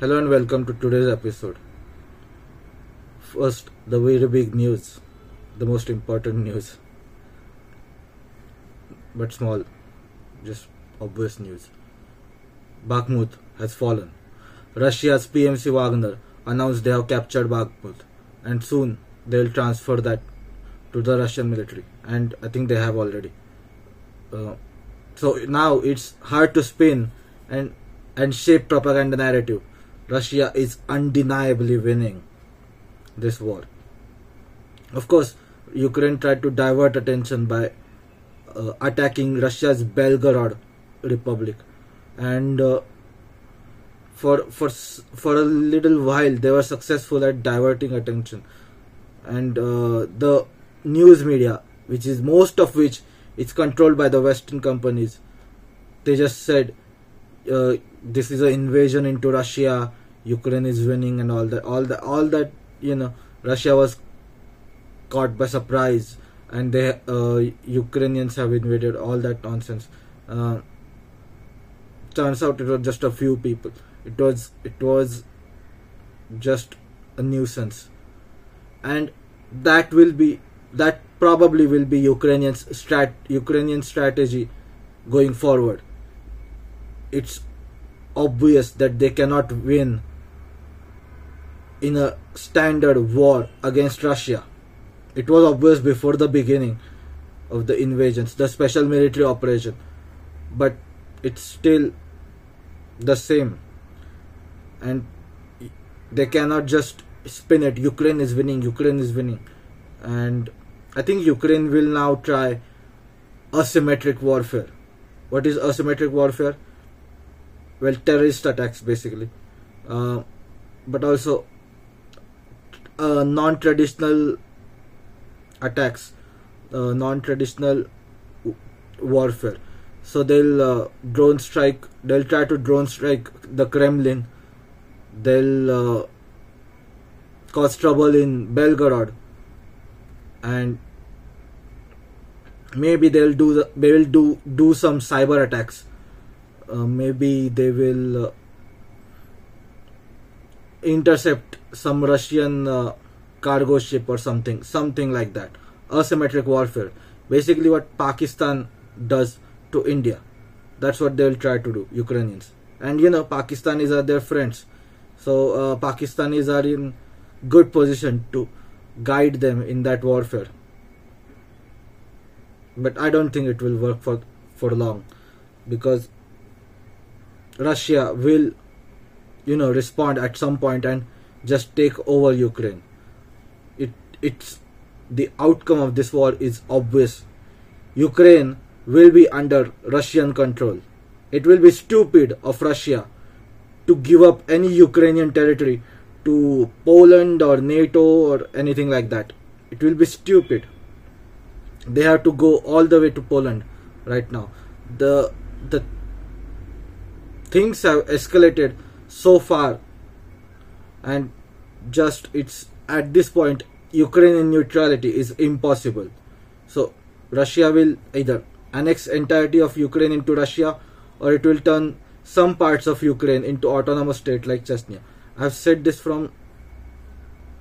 Hello and welcome to today's episode. First, the very big news, the most important news, but small, just obvious news. Bakhmut has fallen. Russia's PMC Wagner announced they have captured Bakhmut, and soon they'll transfer that to the Russian military, and I think they have already. Uh, so now it's hard to spin and and shape propaganda narrative. Russia is undeniably winning this war. Of course, Ukraine tried to divert attention by uh, attacking Russia's Belgorod Republic, and uh, for for for a little while they were successful at diverting attention, and uh, the news media, which is most of which is controlled by the Western companies, they just said uh, this is an invasion into Russia. Ukraine is winning and all that. All that. All that. You know, Russia was caught by surprise, and they uh, Ukrainians have invaded. All that nonsense. Uh, turns out it was just a few people. It was. It was just a nuisance, and that will be that probably will be Ukrainians strat Ukrainian strategy going forward. It's obvious that they cannot win in a standard war against Russia. It was obvious before the beginning of the invasions, the special military operation, but it's still the same. And they cannot just spin it. Ukraine is winning, Ukraine is winning. And I think Ukraine will now try asymmetric warfare. What is asymmetric warfare? Well, terrorist attacks basically, uh, but also uh, non-traditional attacks, uh, non-traditional warfare. So they'll uh, drone strike. They'll try to drone strike the Kremlin. They'll uh, cause trouble in Belgorod, and maybe they'll do the, they will do do some cyber attacks. Uh, maybe they will uh, intercept some Russian uh, cargo ship or something, something like that. Asymmetric warfare. Basically, what Pakistan does to India. That's what they'll try to do, Ukrainians. And you know, Pakistanis are their friends. So, uh, Pakistanis are in good position to guide them in that warfare. But I don't think it will work for, for long because Russia will, you know, respond at some point and just take over Ukraine. It it's the outcome of this war is obvious. Ukraine will be under Russian control. It will be stupid of Russia to give up any Ukrainian territory to Poland or NATO or anything like that. It will be stupid. They have to go all the way to Poland right now. The the things have escalated so far and just it's at this point Ukrainian neutrality is impossible. So Russia will either annex entirety of Ukraine into Russia or it will turn some parts of Ukraine into autonomous state like Chechnya. I've said this from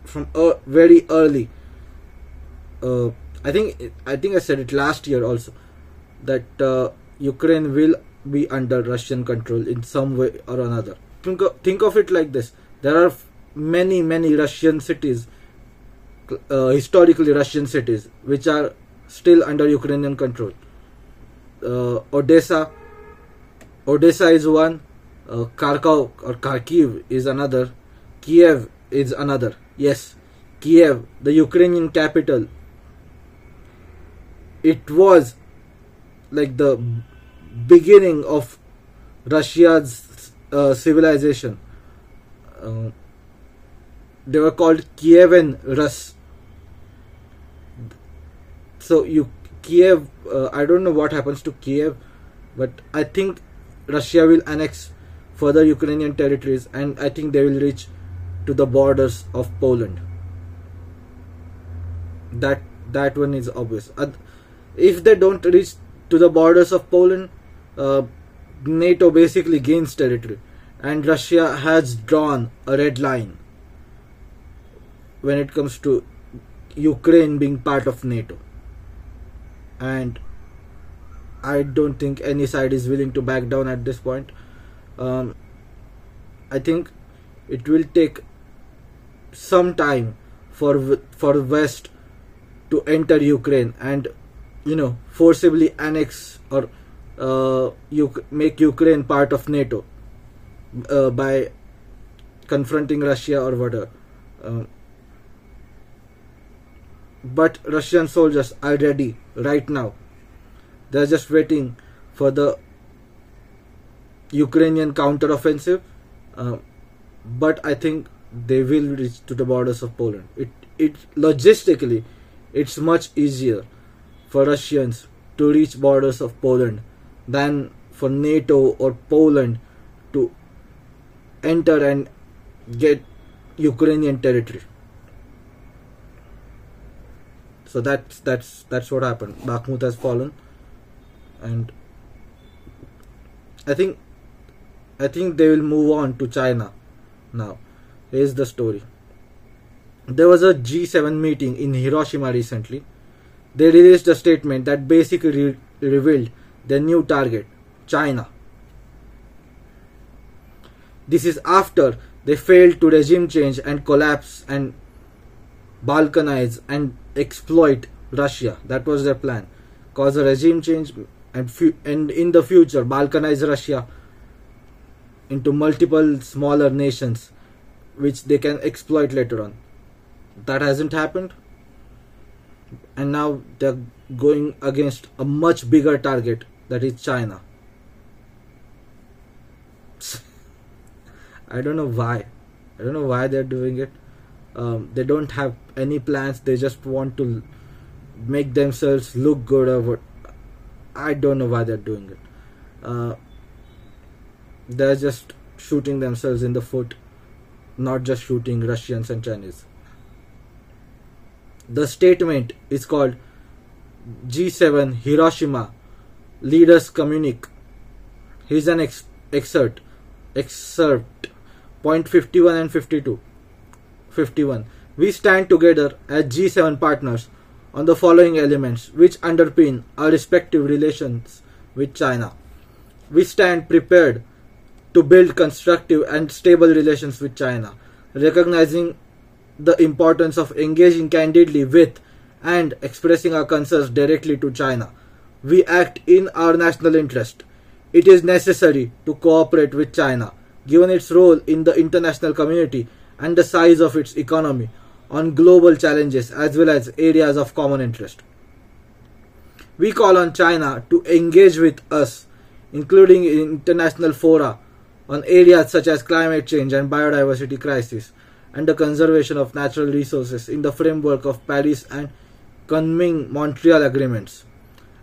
from uh, very early. Uh, I think I think I said it last year also that uh, Ukraine will be under Russian control in some way or another. Think of, think of it like this: there are many many Russian cities, uh, historically Russian cities, which are still under Ukrainian control. Uh, Odessa, Odessa is one. Uh, Kharkov or Kharkiv is another. Kiev is another. Yes, Kiev, the Ukrainian capital. It was like the beginning of Russia's uh, civilization. Uh, they were called Kievan Rus. So you Kiev, uh, I don't know what happens to Kiev, but I think Russia will annex further Ukrainian territories, and I think they will reach to the borders of Poland. That that one is obvious. If they don't reach to the borders of Poland, NATO basically gains territory. and Russia has drawn a red line when it comes to Ukraine being part of NATO. And I don't think any side is willing to back down at this point. Um, I think it will take some time for for West to enter Ukraine and you know forcibly annex or uh, you make Ukraine part of NATO uh, by confronting Russia or whatever. Um, but Russian soldiers are ready right now. They are just waiting for the Ukrainian counteroffensive. Uh, but I think they will reach to the borders of Poland. It it logistically, it's much easier for Russians to reach borders of Poland than for NATO or Poland to enter and get Ukrainian territory. So that's that's that's what happened. Bakhmut has fallen, and I think I think they will move on to China now. Here's the story. There was a G7 meeting in Hiroshima recently. They released a statement that basically re- revealed their new target, China. This is after they failed to regime change and collapse and balkanize and exploit Russia. That was their plan. Cause a regime change and, and in the future balkanize Russia into multiple smaller nations which they can exploit later on. That hasn't happened. And now they're going against a much bigger target that is China. I don't know why. I don't know why they're doing it. Um, they don't have any plans. They just want to make themselves look good. Or what. I don't know why they're doing it. Uh, they're just shooting themselves in the foot, not just shooting Russians and Chinese. The statement is called G7 Hiroshima Leaders Communique. Here's an ex- excerpt. Excerpt. Point 51 and 52. 51. We stand together as G7 partners on the following elements which underpin our respective relations with China. We stand prepared to build constructive and stable relations with China, recognizing the importance of engaging candidly with and expressing our concerns directly to China. We act in our national interest. It is necessary to cooperate with China, given its role in the international community and the size of its economy, on global challenges as well as areas of common interest. We call on China to engage with us, including in international fora, on areas such as climate change and biodiversity crisis, and the conservation of natural resources in the framework of Paris and Kunming Montreal agreements,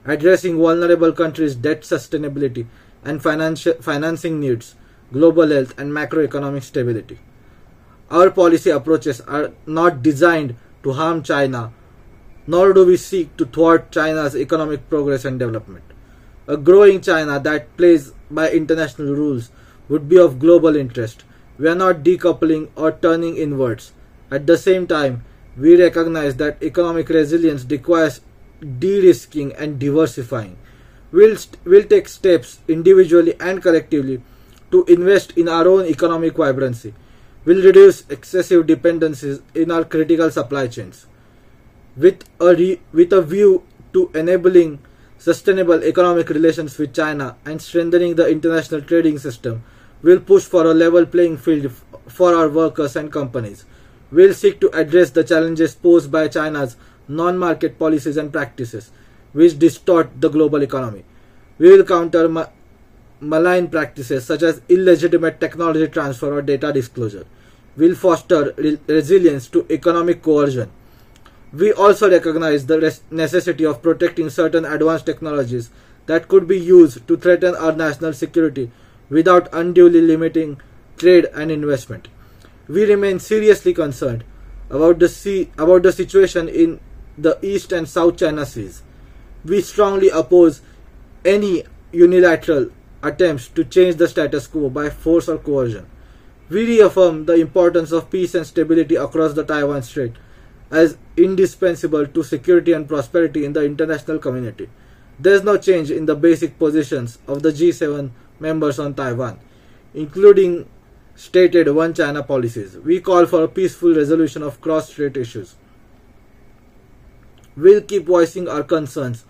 addressing vulnerable countries' debt sustainability and financial, financing needs, global health, and macroeconomic stability. Our policy approaches are not designed to harm China, nor do we seek to thwart China's economic progress and development. A growing China that plays by international rules would be of global interest. We are not decoupling or turning inwards. At the same time, we recognize that economic resilience requires de-risking and diversifying. We'll, st- we'll take steps individually and collectively to invest in our own economic vibrancy. We'll reduce excessive dependencies in our critical supply chains. With a, re- with a view to enabling sustainable economic relations with China and strengthening the international trading system, we'll push for a level playing field f- for our workers and companies. We'll seek to address the challenges posed by China's non market policies and practices, which distort the global economy. We will counter ma- malign practices such as illegitimate technology transfer or data disclosure. We'll foster re- resilience to economic coercion. We also recognize the necessity of protecting certain advanced technologies that could be used to threaten our national security without unduly limiting trade and investment. We remain seriously concerned about the sea, about the situation in the East and South China Seas. We strongly oppose any unilateral, attempts to change the status quo by force or coercion. We reaffirm the importance of peace and stability across the Taiwan Strait as indispensable to security and prosperity in the international community. There is no change in the basic positions of the G7 members on Taiwan, including stated one China policies. We call for a peaceful resolution of cross strait issues. We'll keep voicing our concerns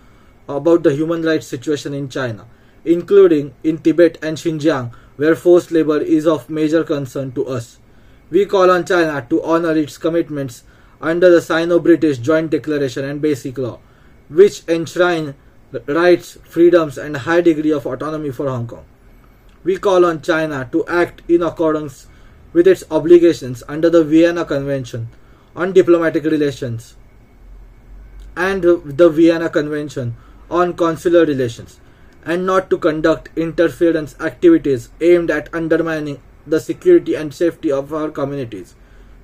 about the human rights situation in China, including in Tibet and Xinjiang, where forced labor is of major concern to us. We call on China to honor its commitments under the Sino British Joint Declaration and Basic Law, which enshrine rights, freedoms, and a high degree of autonomy for Hong Kong. We call on China to act in accordance with its obligations under the Vienna Convention on Diplomatic Relations and the Vienna Convention on Consular Relations, and not to conduct interference activities aimed at undermining the security and safety of our communities,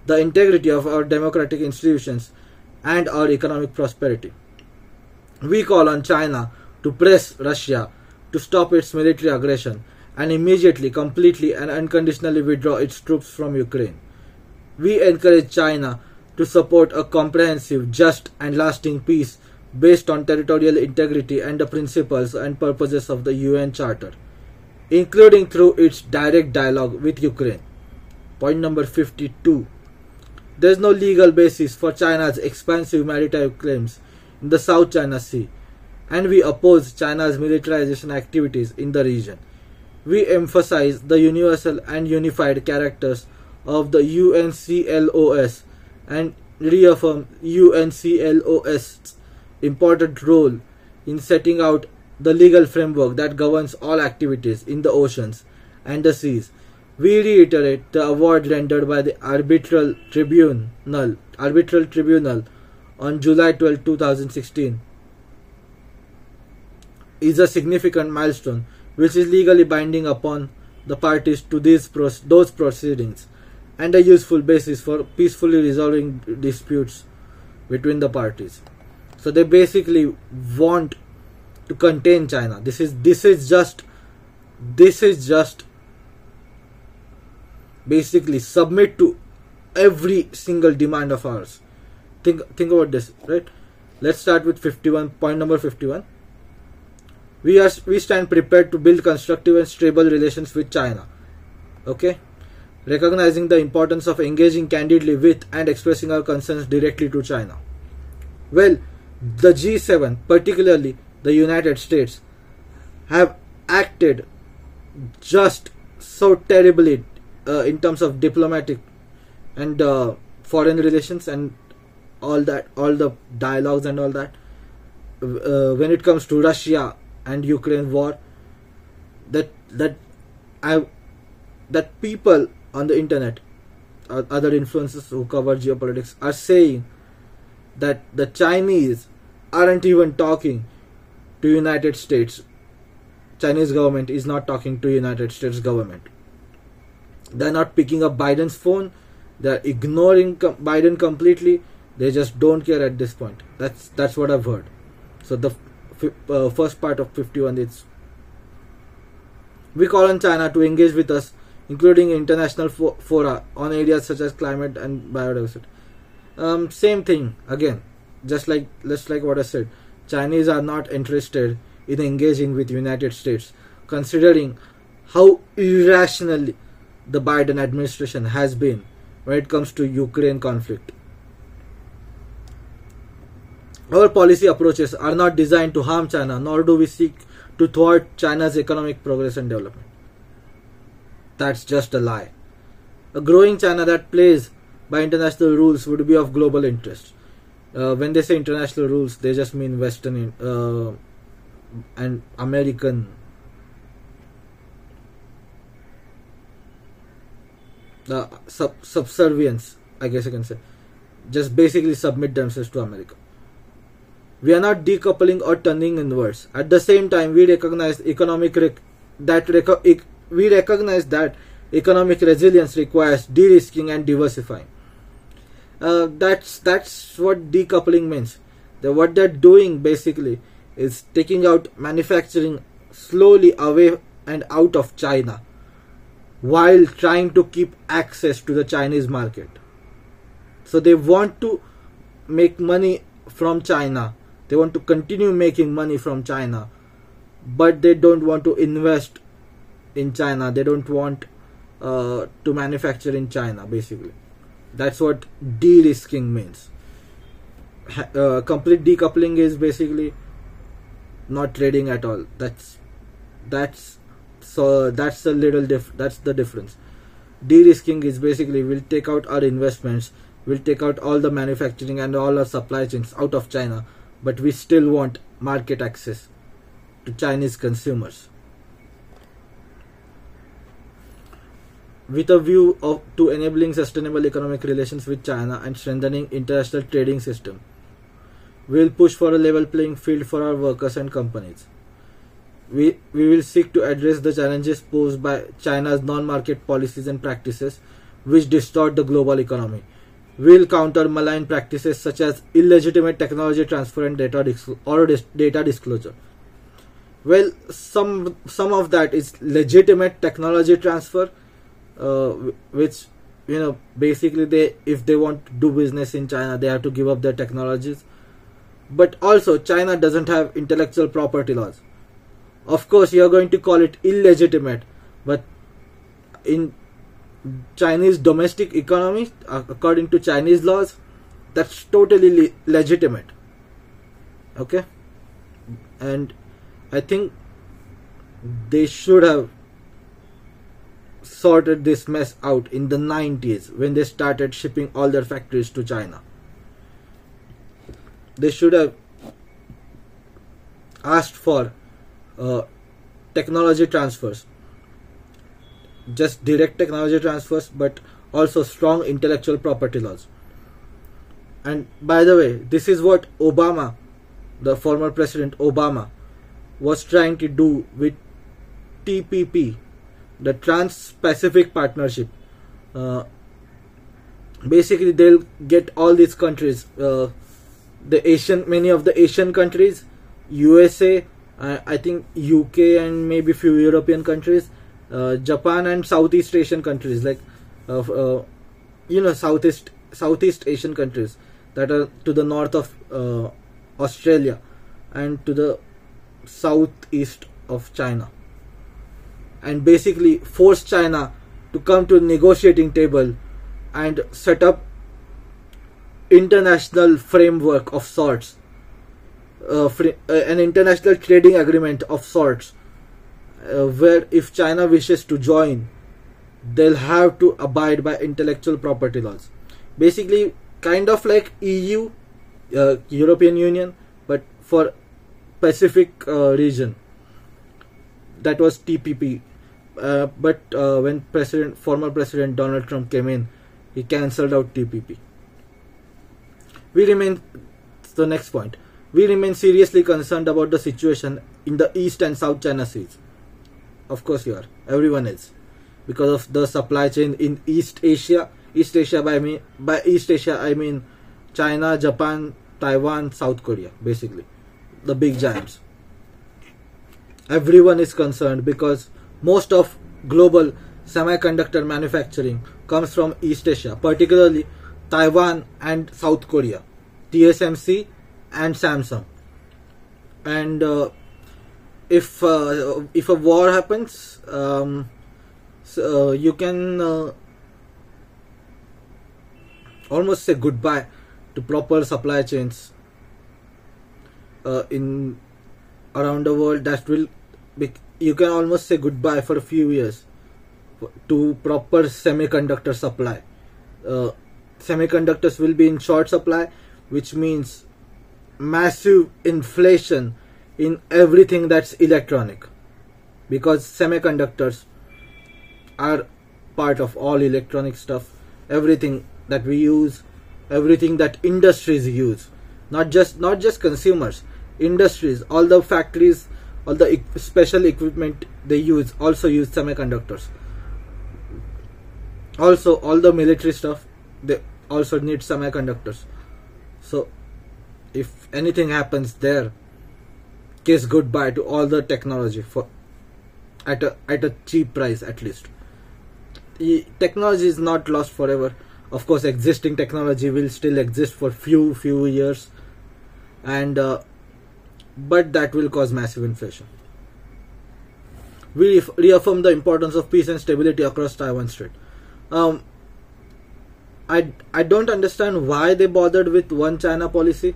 the integrity of our democratic institutions, and our economic prosperity. We call on China to press Russia to stop its military aggression and immediately, completely, and unconditionally withdraw its troops from Ukraine. We encourage China to support a comprehensive, just, and lasting peace based on territorial integrity and the principles and purposes of the UN Charter, including through its direct dialogue with Ukraine. Point number 52. There is no legal basis for China's expansive maritime claims in the South China Sea, and we oppose China's militarization activities in the region. We emphasize the universal and unified characters of the UNCLOS and reaffirm UNCLOS's important role in setting out the legal framework that governs all activities in the oceans and the seas. We reiterate the award rendered by the arbitral tribunal, arbitral tribunal on July 12, 2016 is a significant milestone which is legally binding upon the parties to these those proceedings and a useful basis for peacefully resolving disputes between the parties. So they basically want to contain china. This is this is just this is just basically submit to every single demand of ours. Think think about this right? Let's start with 51 point number 51 we are we stand prepared to build constructive and stable relations with china. Okay recognizing the importance of engaging candidly with and expressing our concerns directly to china. Well the g7 particularly the united states have acted just so terribly uh, in terms of diplomatic and uh, foreign relations and all that all the dialogues and all that uh, when it comes to russia and ukraine war that that i that people on the internet or other influencers who cover geopolitics are saying that the chinese aren't even talking to united states chinese government is not talking to united states government they're not picking up biden's phone they're ignoring biden completely they just don't care at this point. That's that's what I've heard. So the uh, first part of 51 is we call on China to engage with us, including international fo- fora on areas such as climate and biodiversity. Um, same thing again, just like just like what I said. Chinese are not interested in engaging with United States, considering how irrationally the Biden administration has been when it comes to Ukraine conflict. Our policy approaches are not designed to harm China, nor do we seek to thwart China's economic progress and development. That's just a lie. A growing China that plays by international rules would be of global interest. Uh, when they say international rules, they just mean Western uh, and American. Uh, sub- subservience, I guess I can say. Just basically submit themselves to America. We are not decoupling or turning inwards. At the same time, we recognize economic rec- that rec- we recognize that economic resilience requires de-risking and diversifying. Uh, that's that's what decoupling means. The, what they're doing basically is taking out manufacturing slowly away and out of China while trying to keep access to the Chinese market. So they want to make money from China. They want to continue making money from China, but they don't want to invest in China. They don't want uh, to manufacture in China, basically. That's what de risking means. Uh, complete decoupling is basically not trading at all. That's that's so that's a little diff that's the difference de-risking is basically we'll take out our investments we'll take out all the manufacturing and all our supply chains out of china but we still want market access to chinese consumers with a view of to enabling sustainable economic relations with china and strengthening international trading system we'll push for a level playing field for our workers and companies we, we will seek to address the challenges posed by China's non-market policies and practices which distort the global economy. We will counter malign practices such as illegitimate technology transfer and data or dis- data disclosure. Well, some some of that is legitimate technology transfer, uh, which you know basically they if they want to do business in China they have to give up their technologies. But also China doesn't have intellectual property laws of course, you are going to call it illegitimate, but in Chinese domestic economy, according to Chinese laws, that's totally le- legitimate. Okay, and I think they should have sorted this mess out in the 90s when they started shipping all their factories to China. They should have asked for uh, technology transfers. Just direct technology transfers but also strong intellectual property laws. And by the way this is what obama the former president obama was trying to do with tpp the trans-pacific partnership. Uh, basically they'll get all these countries uh, the asian many of the asian countries usa I think UK and maybe few European countries, uh, Japan and Southeast Asian countries like uh, uh, you know Southeast Southeast Asian countries that are to the north of uh, Australia and to the southeast of China and basically force China to come to a negotiating table and set up international framework of sorts. Uh, free, uh, an international trading agreement of sorts uh, where if China wishes to join they'll have to abide by intellectual property laws. Basically kind of like EU uh, European Union but for Pacific uh, region. That was TPP uh, but when president former president Donald Trump came in he cancelled out TPP we remain the next point we remain seriously concerned about the situation in the East and South China Seas. Of course, you are. Everyone is. Because of the supply chain in East Asia. East Asia, by, me, by East Asia, I mean China, Japan, Taiwan, South Korea, basically. The big giants. Everyone is concerned because most of global semiconductor manufacturing comes from East Asia, particularly Taiwan and South Korea. TSMC and Samsung. And uh, if uh, if a war happens, um, so, uh, you can uh, almost say goodbye to proper supply chains uh, in around the world. That will be, you can almost say goodbye for a few years. To proper semiconductor supply. Uh, semiconductors will be in short supply, which means massive inflation in everything that's electronic. Because semiconductors are part of all electronic stuff. Everything that we use everything that industries use. Not just not just consumers industries all the factories all the e- special equipment they use also use semiconductors also all the military stuff they also need semiconductors so if anything happens there kiss goodbye to all the technology for at a at a cheap price at least. Technology is not lost forever. Of course, existing technology will still exist for few few years, and uh, but that will cause massive inflation. We reaffirm the importance of peace and stability across Taiwan Strait. Um, I I don't understand why they bothered with one China policy.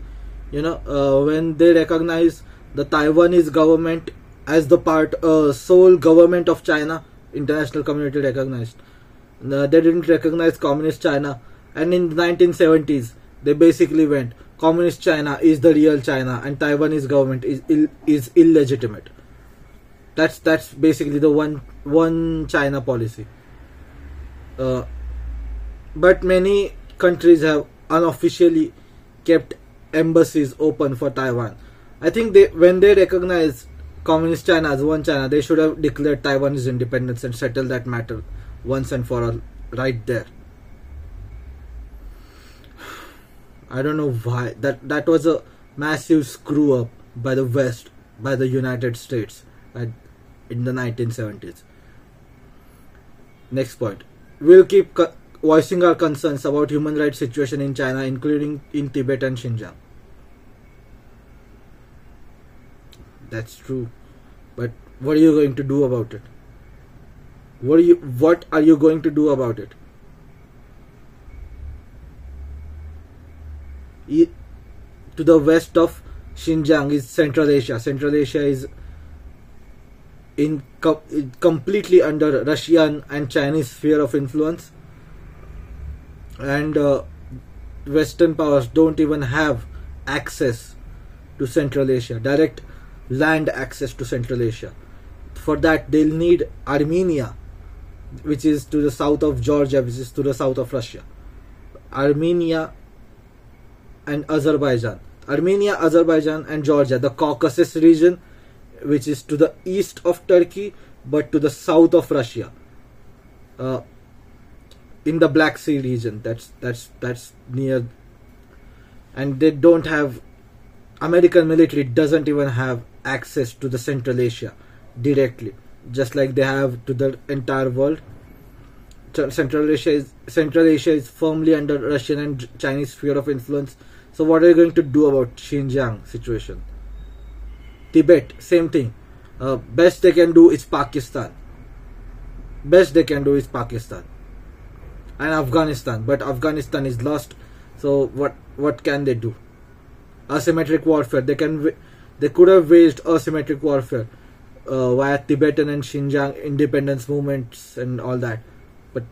You know, uh, when they recognize the Taiwanese government as the part uh, sole government of China, international community recognized. Uh, they didn't recognize communist China, and in the 1970s they basically went communist China is the real China, and Taiwanese government is Ill, is illegitimate. That's that's basically the one one China policy. Uh, but many countries have unofficially kept embassies open for Taiwan. I think they when they recognize communist China as one China, they should have declared Taiwan's independence and settled that matter once and for all right there. I don't know why that that was a massive screw up by the West, by the United States at, in the 1970s. Next point, we'll keep co- voicing our concerns about human rights situation in China, including in Tibet and Xinjiang. That's true, but what are you going to do about it? What are you What are you going to do about it? To the west of Xinjiang is Central Asia. Central Asia is in co- completely under Russian and Chinese sphere of influence, and uh, Western powers don't even have access to Central Asia, direct land access to Central Asia. For that, they'll need Armenia, which is to the south of Georgia, which is to the south of Russia. Armenia and Azerbaijan. Armenia, Azerbaijan, and Georgia, the Caucasus region, which is to the east of Turkey but to the south of Russia. Uh, in the Black Sea region, that's that's that's near, and they don't have. American military doesn't even have access to the Central Asia directly, just like they have to the entire world. Central Asia is Central Asia is firmly under Russian and Chinese sphere of influence. So what are you going to do about Xinjiang situation? Tibet, same thing. Uh, best they can do is Pakistan. Best they can do is Pakistan and Afghanistan, but Afghanistan is lost. So what what can they do? Asymmetric warfare. They can they could have waged asymmetric warfare uh, via Tibetan and Xinjiang independence movements and all that. But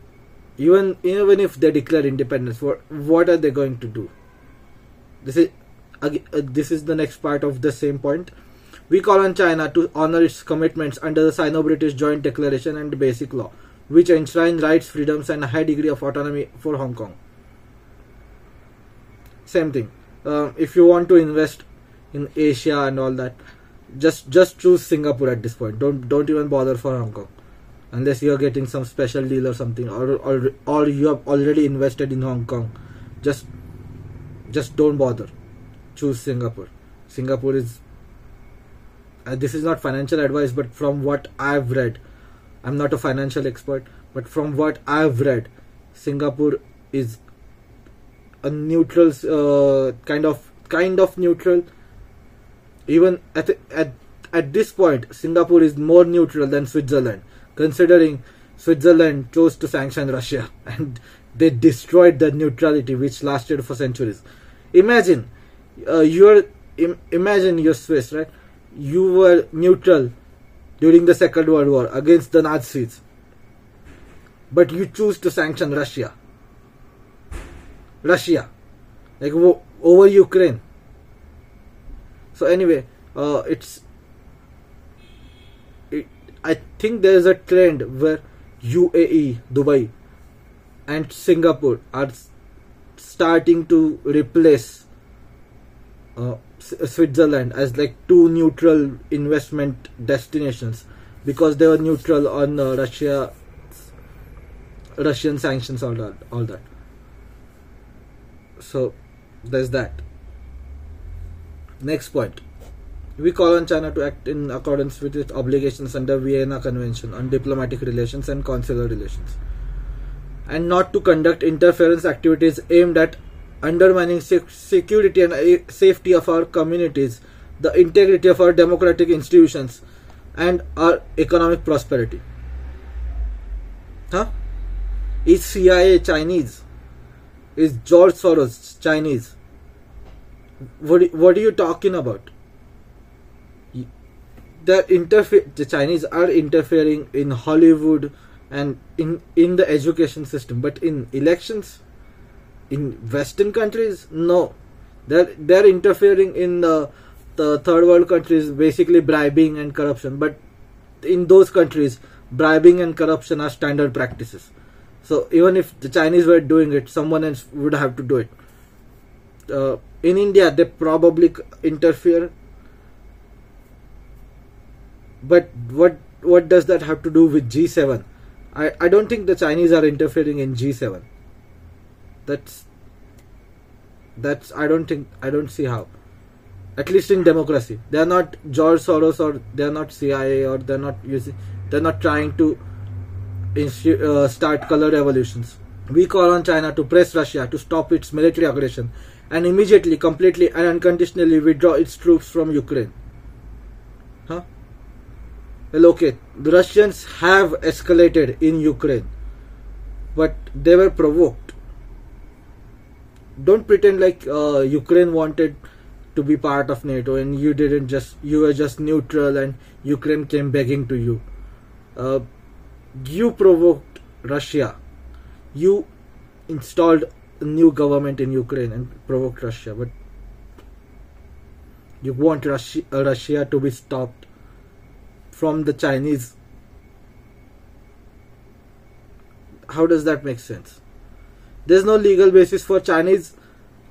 even even if they declare independence, what what are they going to do? This is uh, this is the next part of the same point. We call on China to honor its commitments under the Sino-British Joint Declaration and Basic Law, which enshrine rights, freedoms, and a high degree of autonomy for Hong Kong. Same thing. Uh, if you want to invest in Asia and all that, just just choose Singapore at this point. Don't don't even bother for Hong Kong, unless you are getting some special deal or something, or or or you have already invested in Hong Kong. Just just don't bother. Choose Singapore. Singapore is. Uh, this is not financial advice, but from what I've read, I'm not a financial expert, but from what I've read, Singapore is a neutral uh, kind of kind of neutral. Even at at at this point, Singapore is more neutral than Switzerland, considering Switzerland chose to sanction Russia and they destroyed the neutrality which lasted for centuries. Imagine uh, you're Im- imagine you're Swiss, right? You were neutral during the Second World War against the Nazis, but you choose to sanction Russia. Russia, like over Ukraine. So anyway, uh, it's. It, I think there is a trend where UAE, Dubai, and Singapore are starting to replace uh, Switzerland as like two neutral investment destinations because they were neutral on uh, Russia, Russian sanctions, all that, all that. So there's that. Next point, We call on China to act in accordance with its obligations under Vienna Convention on diplomatic relations and consular relations, and not to conduct interference activities aimed at undermining security and uh, safety of our communities, the integrity of our democratic institutions, and our economic prosperity. Huh? Is CIA Chinese? Is George Soros Chinese? What, what are you talking about? Interfe- the Chinese are interfering in Hollywood and in, in the education system, but in elections, in Western countries, no. They're, they're interfering in the, the third world countries, basically bribing and corruption, but in those countries, bribing and corruption are standard practices. So even if the Chinese were doing it, someone else would have to do it. Uh, in India, they probably interfere. But what what does that have to do with G7? I, I don't think the Chinese are interfering in G7. That's that's I don't think I don't see how. At least in democracy, they are not George Soros or they are not CIA or they are not using they're not trying to uh, start color revolutions. We call on China to press Russia to stop its military aggression and immediately, completely, and unconditionally withdraw its troops from Ukraine. Okay, the Russians have escalated in Ukraine, but they were provoked. Don't pretend like uh, Ukraine wanted to be part of NATO and you didn't just, you were just neutral and Ukraine came begging to you. Uh, you provoked Russia. You installed a new government in Ukraine and provoked Russia, but you want Russia, uh, Russia to be stopped from the Chinese. How does that make sense? There's no legal basis for Chinese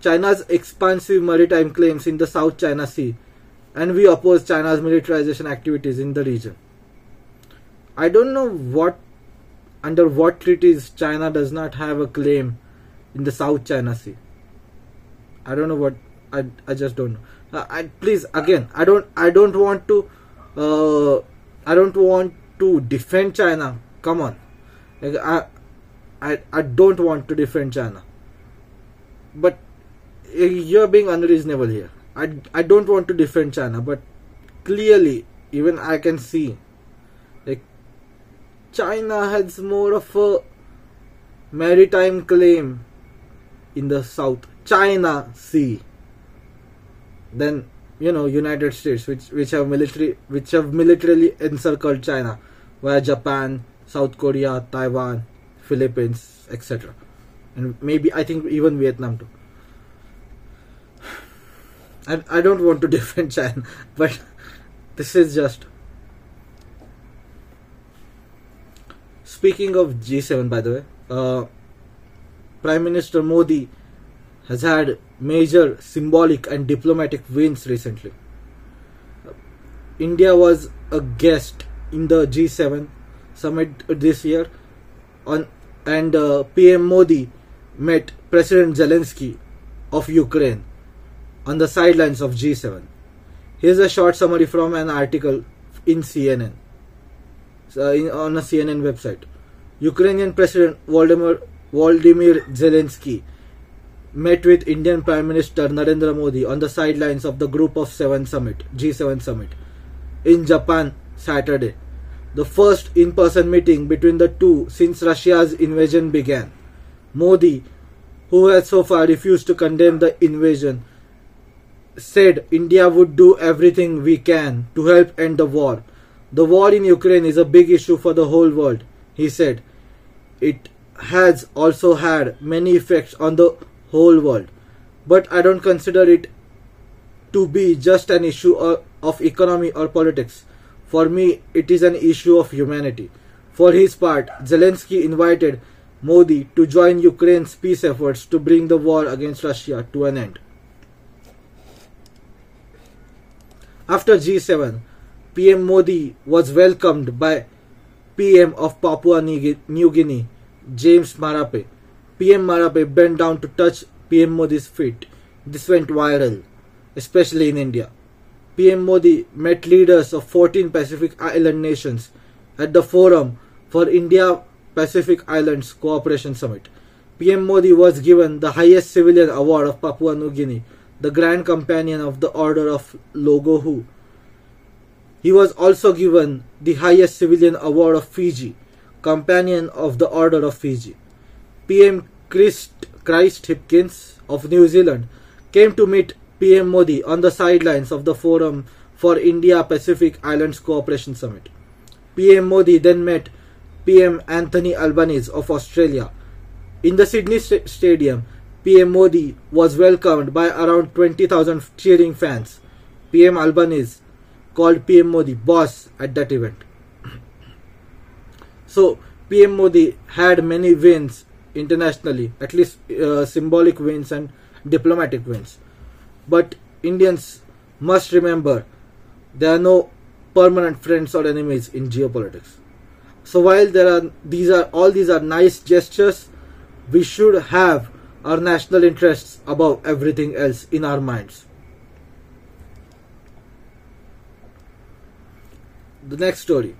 China's expansive maritime claims in the South China Sea, and we oppose China's militarization activities in the region. I don't know what under what treaties China does not have a claim in the South China Sea. I don't know what I, I just don't know. Uh, I, please again I don't I don't want to uh, I don't want to defend China. Come on, like, I I I don't want to defend China. But eh, you're being unreasonable here. I I don't want to defend China, but clearly even I can see like China has more of a maritime claim in the South China Sea than you know United States, which which have military which have militarily encircled China, via Japan, South Korea, Taiwan, Philippines, etc. And maybe I think even Vietnam too. I, I don't want to defend China, but this is just Speaking of G7, by the way, uh, Prime Minister Modi has had major symbolic and diplomatic wins recently. India was a guest in the G7 summit this year, on and uh, PM Modi met President Zelensky of Ukraine on the sidelines of G7. Here's a short summary from an article in CNN, uh, in, on a CNN website. Ukrainian President Volodymyr, Volodymyr Zelensky met with Indian Prime Minister Narendra Modi on the sidelines of the Group of Seven summit, G7 summit, in Japan Saturday. The first in person meeting between the two since Russia's invasion began. Modi, who has so far refused to condemn the invasion, said India would do everything we can to help end the war. The war in Ukraine is a big issue for the whole world, he said it has also had many effects on the whole world. But I don't consider it to be just an issue of economy or politics. For me, it is an issue of humanity. For his part, Zelensky invited Modi to join Ukraine's peace efforts to bring the war against Russia to an end. After G7, PM Modi was welcomed by PM of Papua New Guinea, James Marape. PM Marape bent down to touch PM Modi's feet. This went viral, especially in India. PM Modi met leaders of 14 Pacific Island nations at the Forum for India Pacific Islands Cooperation Summit. PM Modi was given the highest civilian award of Papua New Guinea, the Grand Companion of the Order of Logohu. He was also given the highest civilian award of Fiji, Companion of the Order of Fiji. PM Chris, Chris Hipkins of New Zealand came to meet PM Modi on the sidelines of the Forum for India Pacific Islands Cooperation Summit. PM Modi then met PM Anthony Albanese of Australia. In the Sydney st- Stadium, PM Modi was welcomed by around 20,000 cheering fans. PM Albanese called PM Modi boss at that event. so, PM Modi had many wins internationally, at least uh, symbolic wins and diplomatic wins. But Indians must remember there are no permanent friends or enemies in geopolitics. So while there are these are all these are nice gestures, we should have our national interests above everything else in our minds. The next story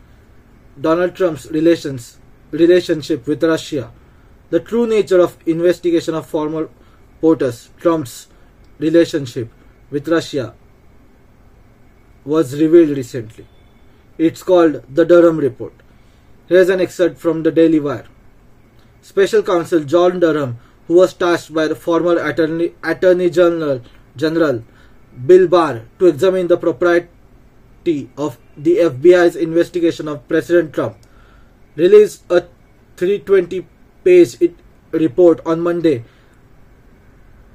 Donald Trump's relations relationship with Russia. The true nature of investigation of former POTUS, Trump's relationship with Russia was revealed recently. It's called the Durham Report. Here's an excerpt from the Daily Wire. Special Counsel John Durham, who was tasked by the former Attorney, Attorney General, General Bill Barr to examine the propriety of the FBI's investigation of President Trump, released a 320 page report on Monday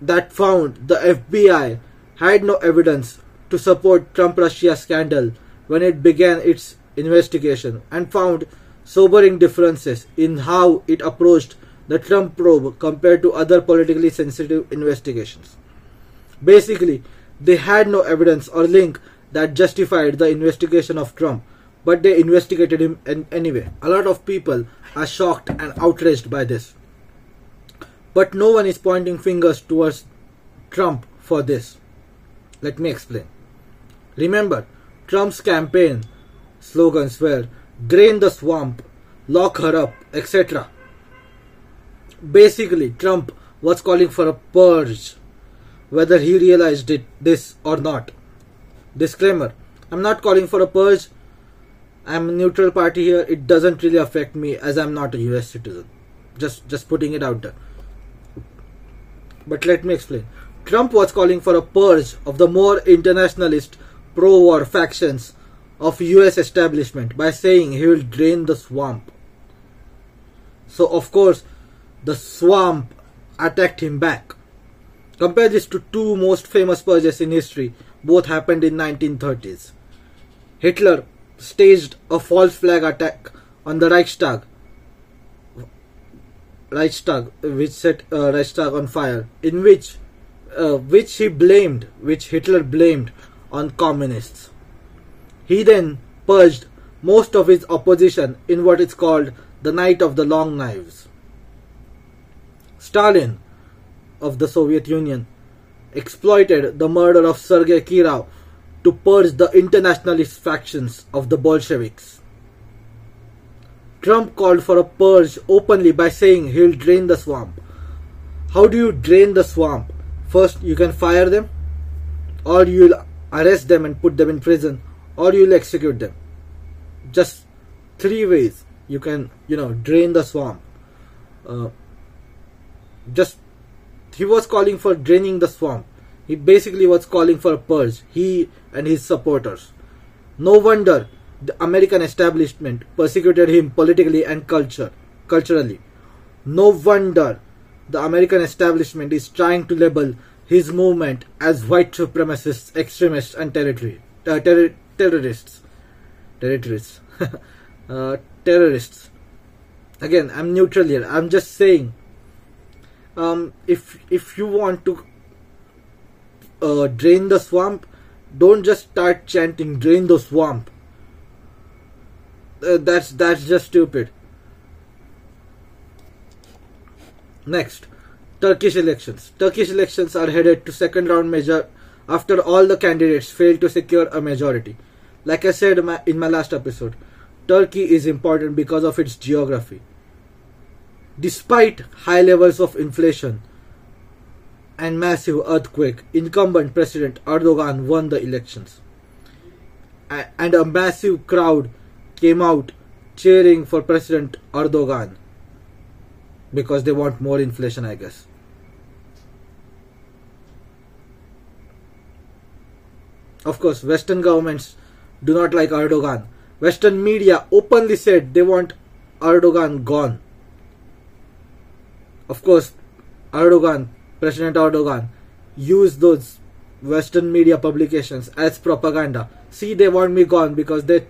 that found the FBI had no evidence to support Trump Russia scandal when it began its investigation and found sobering differences in how it approached the Trump probe compared to other politically sensitive investigations. Basically, they had no evidence or link that justified the investigation of Trump, but they investigated him anyway. A lot of people are shocked and outraged by this. But no one is pointing fingers towards Trump for this. Let me explain. Remember, Trump's campaign slogans were drain the swamp, lock her up, etc. Basically, Trump was calling for a purge, whether he realized it this or not. Disclaimer I'm not calling for a purge. I'm a neutral party here. It doesn't really affect me as I'm not a US citizen. Just just putting it out there. But let me explain. Trump was calling for a purge of the more internationalist pro-war factions of US establishment by saying he will drain the swamp. So of course the swamp attacked him back. Compare this to two most famous purges in history, both happened in 1930s. Hitler staged a false flag attack on the Reichstag Reichstag, which set uh, Reichstag on fire, in which uh, which he blamed, which Hitler blamed on communists. He then purged most of his opposition in what is called the Night of the Long Knives. Stalin of the Soviet Union exploited the murder of Sergei Kirov to purge the internationalist factions of the Bolsheviks. Trump called for a purge openly by saying he'll drain the swamp. How do you drain the swamp? First, you can fire them, or you'll arrest them and put them in prison, or you'll execute them. Just three ways you can, you know, drain the swamp. Uh, just he was calling for draining the swamp. He basically was calling for a purge. He and his supporters. No wonder the American establishment persecuted him politically and culture, culturally. No wonder the American establishment is trying to label his movement as white supremacists, extremists, and territory, uh, ter- terrorists. Territories. uh, terrorists. Again, I'm neutral here. I'm just saying. Um, if if you want to uh, drain the swamp, don't just start chanting "drain the swamp." uh, that's that's just stupid. Next, Turkish elections. Turkish elections are headed to second round major after all the candidates failed to secure a majority. Like I said in my last episode, Turkey is important because of its geography. Despite high levels of inflation and massive earthquake, incumbent President Erdogan won the elections. And a massive crowd came out cheering for President Erdogan because they want more inflation, I guess. Of course, Western governments do not like Erdogan. Western media openly said they want Erdogan gone. Of course, Erdogan, President Erdogan, used those Western media publications as propaganda. See, they want me gone because they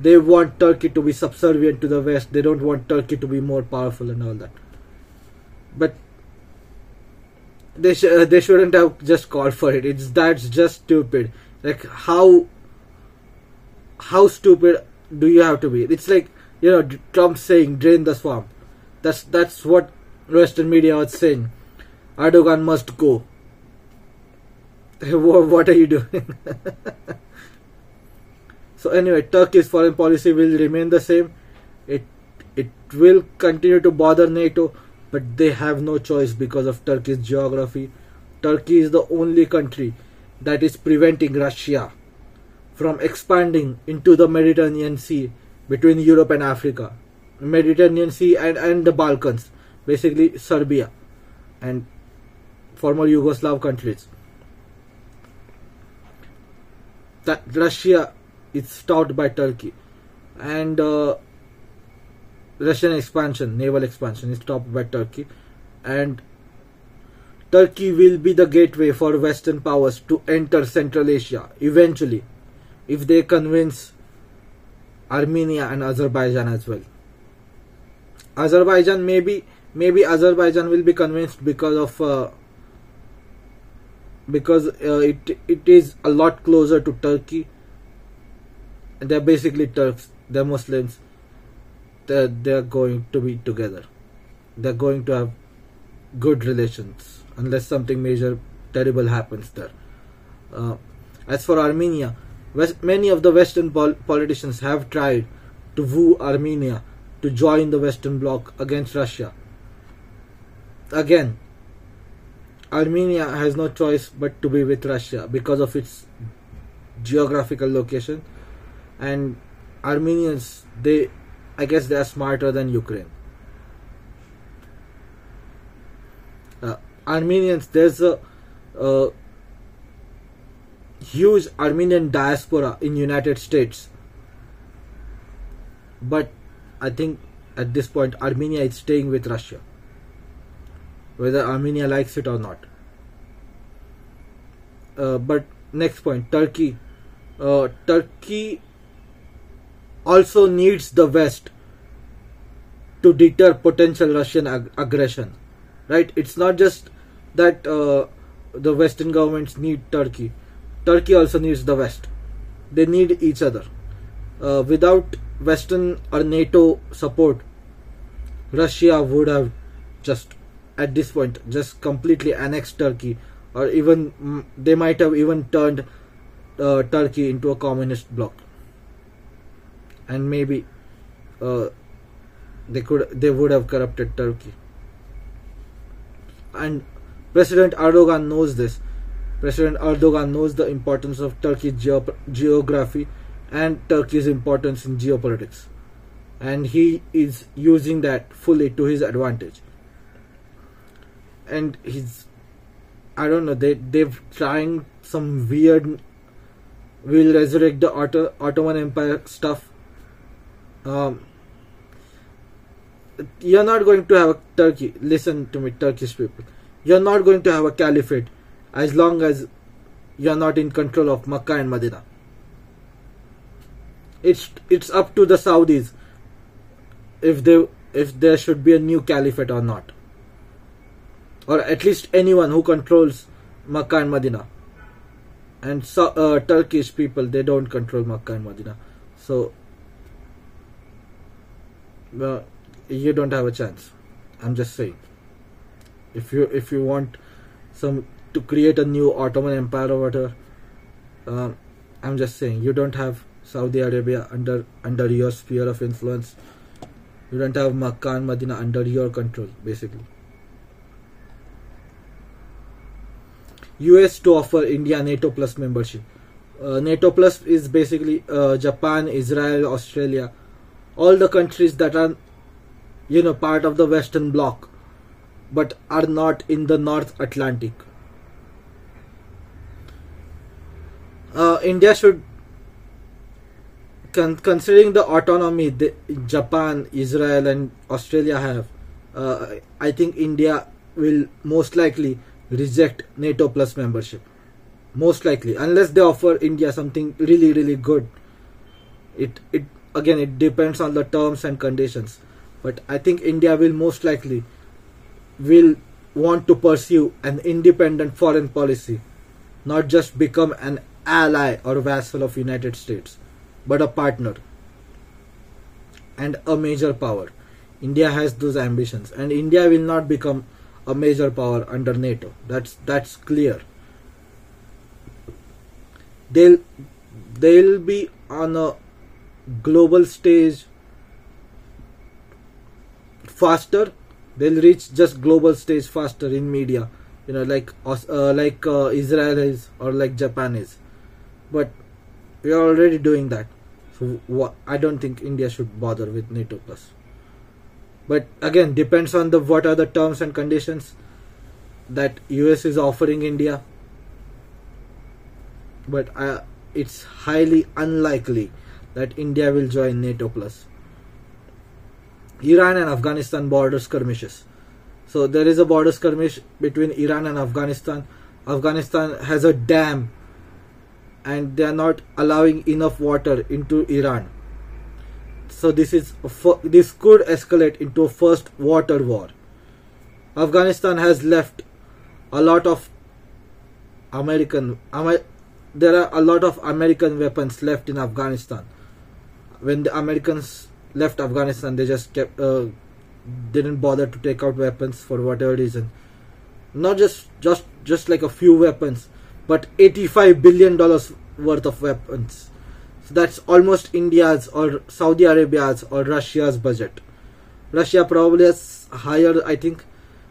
they want Turkey to be subservient to the West. They don't want Turkey to be more powerful and all that. But they sh- uh, they shouldn't have just called for it. It's that's just stupid. Like how how stupid do you have to be? It's like you know Trump saying drain the swamp. That's that's what Western media was saying. Erdogan must go. what are you doing? so anyway, Turkey's foreign policy will remain the same. It it will continue to bother NATO, but they have no choice because of Turkey's geography. Turkey is the only country that is preventing Russia from expanding into the Mediterranean Sea between Europe and Africa, Mediterranean Sea and, and the Balkans, basically Serbia and former Yugoslav countries. That Russia is stopped by Turkey and uh, Russian expansion, naval expansion is stopped by Turkey and Turkey will be the gateway for Western powers to enter Central Asia eventually if they convince Armenia and Azerbaijan as well. Azerbaijan maybe maybe Azerbaijan will be convinced because of uh, because uh, it it is a lot closer to Turkey. They're basically Turks. They're Muslims. They're, they're going to be together. They're going to have good relations unless something major terrible happens there. Uh, as for Armenia, West, many of the Western pol- politicians have tried to woo Armenia to join the Western Bloc against Russia. Again, Armenia has no choice but to be with Russia because of its geographical location, and Armenians, they, I guess, they are smarter than Ukraine. Uh, Armenians, there's a, huge Armenian diaspora in United States. But I think at this point Armenia is staying with Russia. Whether Armenia likes it or not. Uh, but next point, Turkey. Uh, Turkey also needs the West to deter potential Russian ag- aggression. Right? It's not just that uh, the Western governments need Turkey Turkey also needs the West. They need each other. Uh, without Western or NATO support, Russia would have just, at this point, just completely annexed Turkey, or even mm, they might have even turned uh, Turkey into a communist bloc. And maybe uh, they could, they would have corrupted Turkey. And President Erdogan knows this President Erdogan knows the importance of Turkey's geo- geography and Turkey's importance in geopolitics, and he is using that fully to his advantage. And he's, I don't know, they they've trying some weird, will resurrect the Otto, Ottoman Empire stuff. Um, you're not going to have a Turkey. Listen to me, Turkish people. You're not going to have a caliphate as long as you are not in control of Makkah and Medina. It's it's up to the Saudis if they if there should be a new caliphate or not, or at least anyone who controls Makkah and Medina. And so, uh, Turkish people they don't control Makkah and Medina, so you don't have a chance. I'm just saying. If you if you want some to create a new Ottoman Empire or whatever. Um, I'm just saying you don't have Saudi Arabia under under your sphere of influence. You don't have Makkah and Medina under your control, basically. US to offer India NATO Plus membership. Uh, NATO Plus is basically uh, Japan, Israel, Australia, all the countries that are, you know, part of the Western Bloc, but are not in the North Atlantic. Uh, India should, con- considering the autonomy the Japan, Israel, and Australia have, uh, I think India will most likely reject NATO Plus membership. Most likely, unless they offer India something really, really good. It it again it depends on the terms and conditions, but I think India will most likely will want to pursue an independent foreign policy, not just become an ally or vassal of United States, but a partner and a major power. India has those ambitions, and India will not become a major power under NATO. That's that's clear. They'll they'll be on a global stage faster. They'll reach just global stage faster in media, you know, like uh, like uh, Israel is or like Japan is. But we are already doing that. So I don't think India should bother with NATO plus but again depends on the what are the terms and conditions that US is offering India. But uh, it's highly unlikely that India will join NATO plus. Iran and Afghanistan border skirmishes. So there is a border skirmish between Iran and Afghanistan. Afghanistan has a dam and they are not allowing enough water into Iran so this is this could escalate into a first water war. Afghanistan has left a lot of American there are a lot of American weapons left in Afghanistan. When the Americans left Afghanistan, they just kept uh, didn't bother to take out weapons for whatever reason. Not just just just like a few weapons, but 85 billion dollars worth of weapons so that's almost India's or Saudi Arabia's or Russia's budget. Russia probably has higher, I think,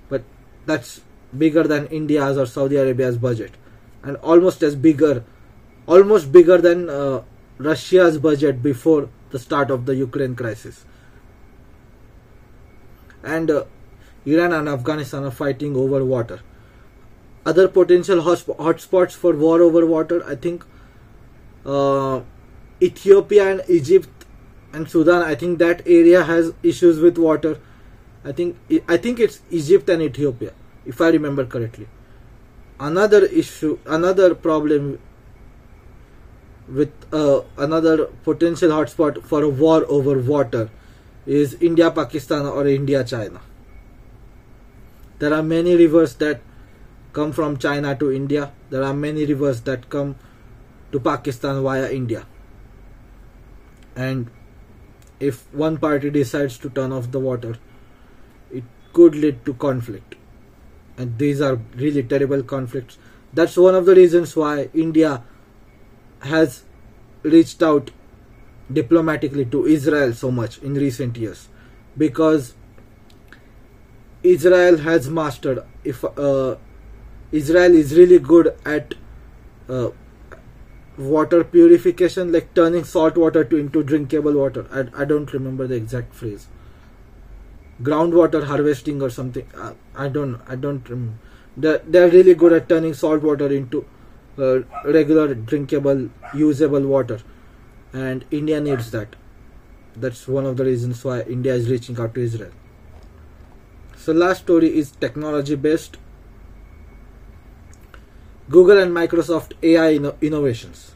but that's bigger than India's or Saudi Arabia's budget, and almost as bigger, almost bigger than uh, Russia's budget before the start of the Ukraine crisis. And uh, Iran and Afghanistan are fighting over water. Other potential hotspots for war over water, I think. Uh, Ethiopia and Egypt and Sudan. I think that area has issues with water. I think I think it's Egypt and Ethiopia, if I remember correctly. Another issue, another problem with uh, another potential hotspot for a war over water is India Pakistan or India China. There are many rivers that come from China to India. There are many rivers that come to Pakistan via India and if one party decides to turn off the water it could lead to conflict. And these are really terrible conflicts. That's one of the reasons why india has reached out diplomatically to israel so much in recent years. Because israel has mastered if uh, israel is really good at uh, water purification like turning salt water to into drinkable water. I, I don't remember the exact phrase. Groundwater harvesting or something. I, I don't I don't they're, they're really good at turning salt water into uh, regular drinkable usable water. And India needs that. That's one of the reasons why India is reaching out to Israel. So last story is technology based Google and Microsoft AI inno- innovations.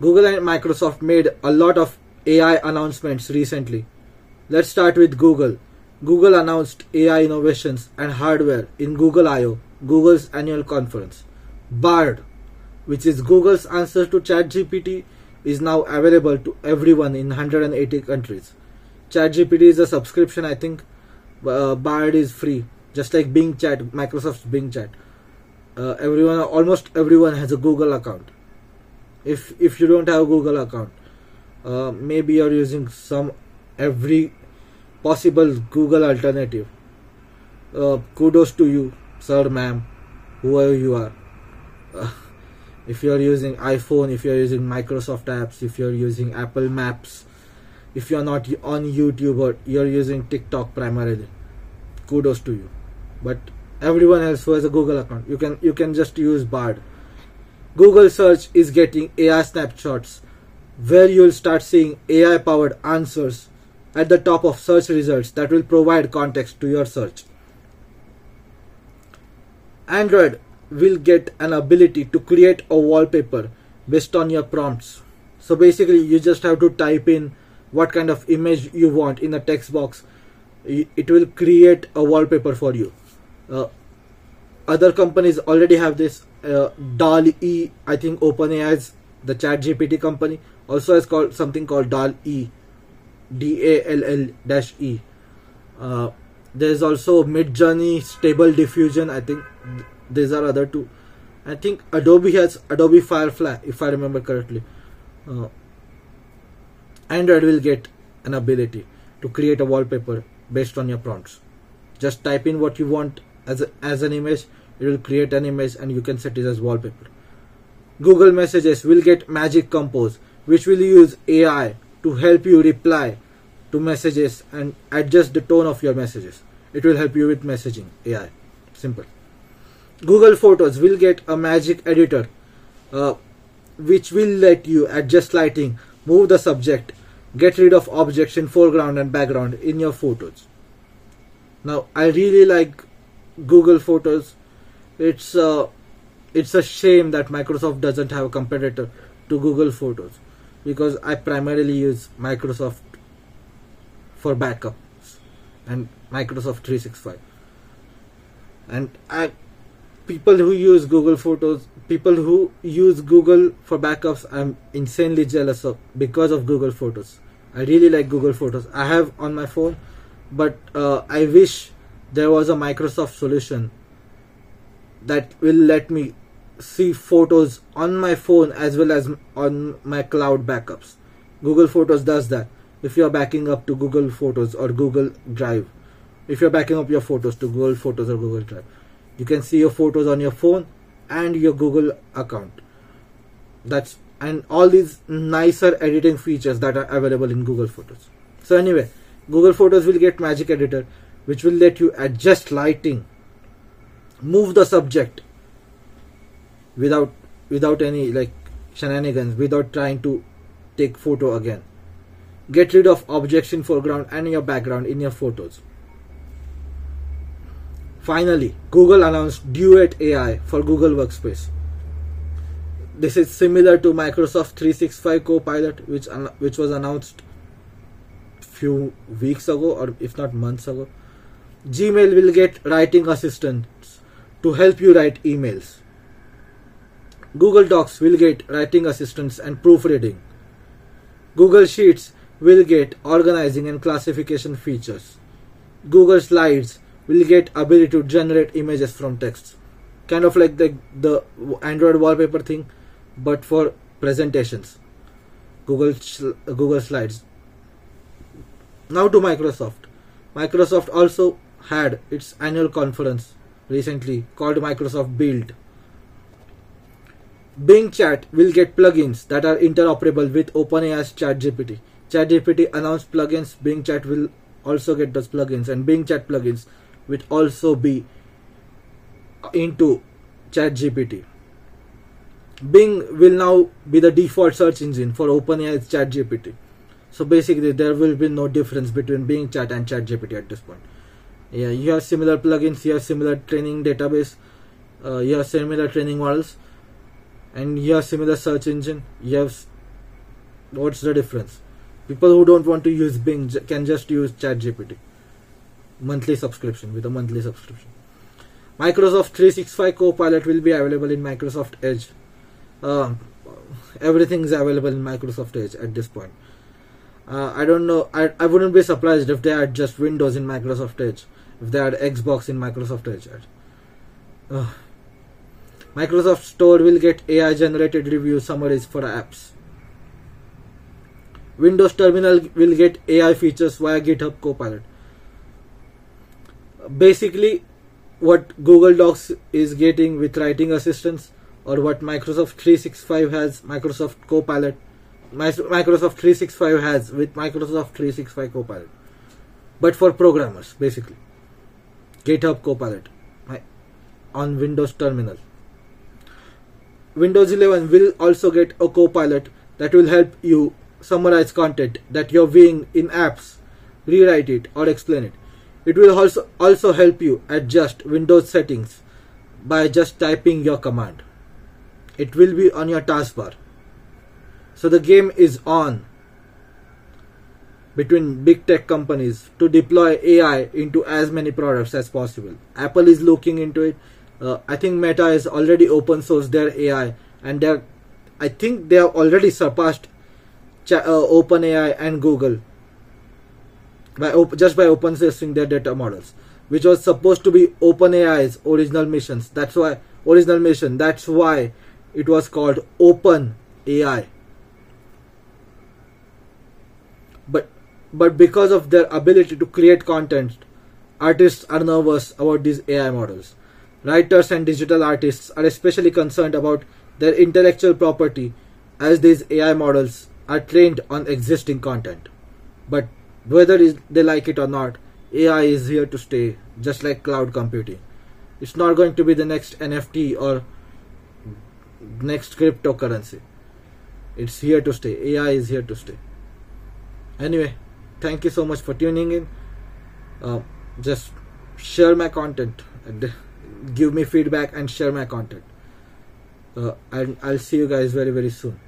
Google and Microsoft made a lot of AI announcements recently. Let's start with Google. Google announced AI innovations and hardware in Google I/O, Google's annual conference. Bard, which is Google's answer to ChatGPT, is now available to everyone in 180 countries. ChatGPT is a subscription, I think. Uh, Bard is free, just like Bing Chat, Microsoft's Bing Chat uh, everyone almost everyone has a google account. If if you don't have a google account uh, maybe you're using some every possible google alternative. Uh, kudos to you sir ma'am whoever you are. Uh, if you're using iphone if you're using microsoft apps if you're using apple maps if you're not on youtube or you're using tiktok primarily kudos to you. But everyone else who has a google account. You can you can just use bard. Google search is getting ai snapshots where you'll start seeing ai powered answers at the top of search results that will provide context to your search. Android will get an ability to create a wallpaper based on your prompts. So basically you just have to type in what kind of image you want in the text box. It will create a wallpaper for you uh, other companies already have this uh, DALL-E I think OpenAI's the chat GPT company. Also has called something called DALL-E D-A-L-L-E uh, there is also Midjourney Stable Diffusion I think th- these are other two. I think Adobe has Adobe Firefly if I remember correctly. Uh, Android will get an ability to create a wallpaper based on your prompts. Just type in what you want as, a, as an image it will create an image and you can set it as wallpaper. Google messages will get magic compose which will use ai to help you reply to messages and adjust the tone of your messages. It will help you with messaging ai simple. Google photos will get a magic editor uh, which will let you adjust lighting move the subject get rid of objects in foreground and background in your photos. Now i really like google photos it's uh, it's a shame that microsoft doesn't have a competitor to google photos because i primarily use microsoft for backups and microsoft 365 and i people who use google photos people who use google for backups i'm insanely jealous of because of google photos. I really like google photos. I have on my phone but uh, i wish there was a microsoft solution that will let me see photos on my phone as well as on my cloud backups. Google Photos does that. If you're backing up to Google Photos or Google Drive, if you're backing up your photos to Google Photos or Google Drive, you can see your photos on your phone and your Google account. That's and all these nicer editing features that are available in Google Photos. So anyway, Google Photos will get Magic Editor, which will let you adjust lighting move the subject without without any like shenanigans without trying to take photo again. Get rid of objects in foreground and your background in your photos. Finally google announced duet ai for google workspace. This is similar to microsoft 365 copilot which which was announced few weeks ago or if not months ago gmail will get writing assistant to help you write emails. Google Docs will get writing assistance and proofreading. Google Sheets will get organizing and classification features. Google Slides will get ability to generate images from text. Kind of like the, the Android wallpaper thing, but for presentations. Google Google Slides. Now to Microsoft. Microsoft also had its annual conference recently called Microsoft Build. Bing Chat will get plugins that are interoperable with OpenAI's ChatGPT. ChatGPT announced plugins. Bing Chat will also get those plugins, and Bing Chat plugins will also be into ChatGPT. Bing will now be the default search engine for OpenAI's ChatGPT. So basically, there will be no difference between Bing Chat and ChatGPT at this point yeah you have similar plugins you have similar training database uh, you have similar training models and you have similar search engine. You have what's the difference? People who don't want to use bing can just use chat gpt monthly subscription with a monthly subscription. Microsoft 365 copilot will be available in microsoft edge. Uh, everything is available in microsoft edge at this point. Uh, i don't know I, I wouldn't be surprised if they add just windows in microsoft edge if they had Xbox in Microsoft Edge. Microsoft Store will get AI generated review summaries for apps. Windows Terminal will get AI features via GitHub Copilot. Basically, what Google Docs is getting with writing assistance, or what Microsoft 365 has, Microsoft Copilot, Microsoft 365 has with Microsoft 365 Copilot, but for programmers, basically. GitHub Copilot on Windows Terminal. Windows 11 will also get a copilot that will help you summarize content that you're viewing in apps, rewrite it or explain it. It will also also help you adjust Windows settings by just typing your command. It will be on your taskbar. So the game is on between big tech companies to deploy AI into as many products as possible. Apple is looking into it uh, I think Meta has already open sourced their AI, and they I think they have already surpassed uh, OpenAI and Google by just by open sourcing their data models, which was supposed to be OpenAI's original missions. That's why original mission. That's why it was called Open AI. But but because of their ability to create content, artists are nervous about these AI models Writers and digital artists are especially concerned about their intellectual property as these AI models are trained on existing content. But whether they like it or not, AI is here to stay, just like cloud computing. It's not going to be the next NFT or next cryptocurrency. It's here to stay. AI is here to stay. Anyway, thank you so much for tuning in. Uh, just share my content give me feedback and share my content uh, and I'll see you guys very very soon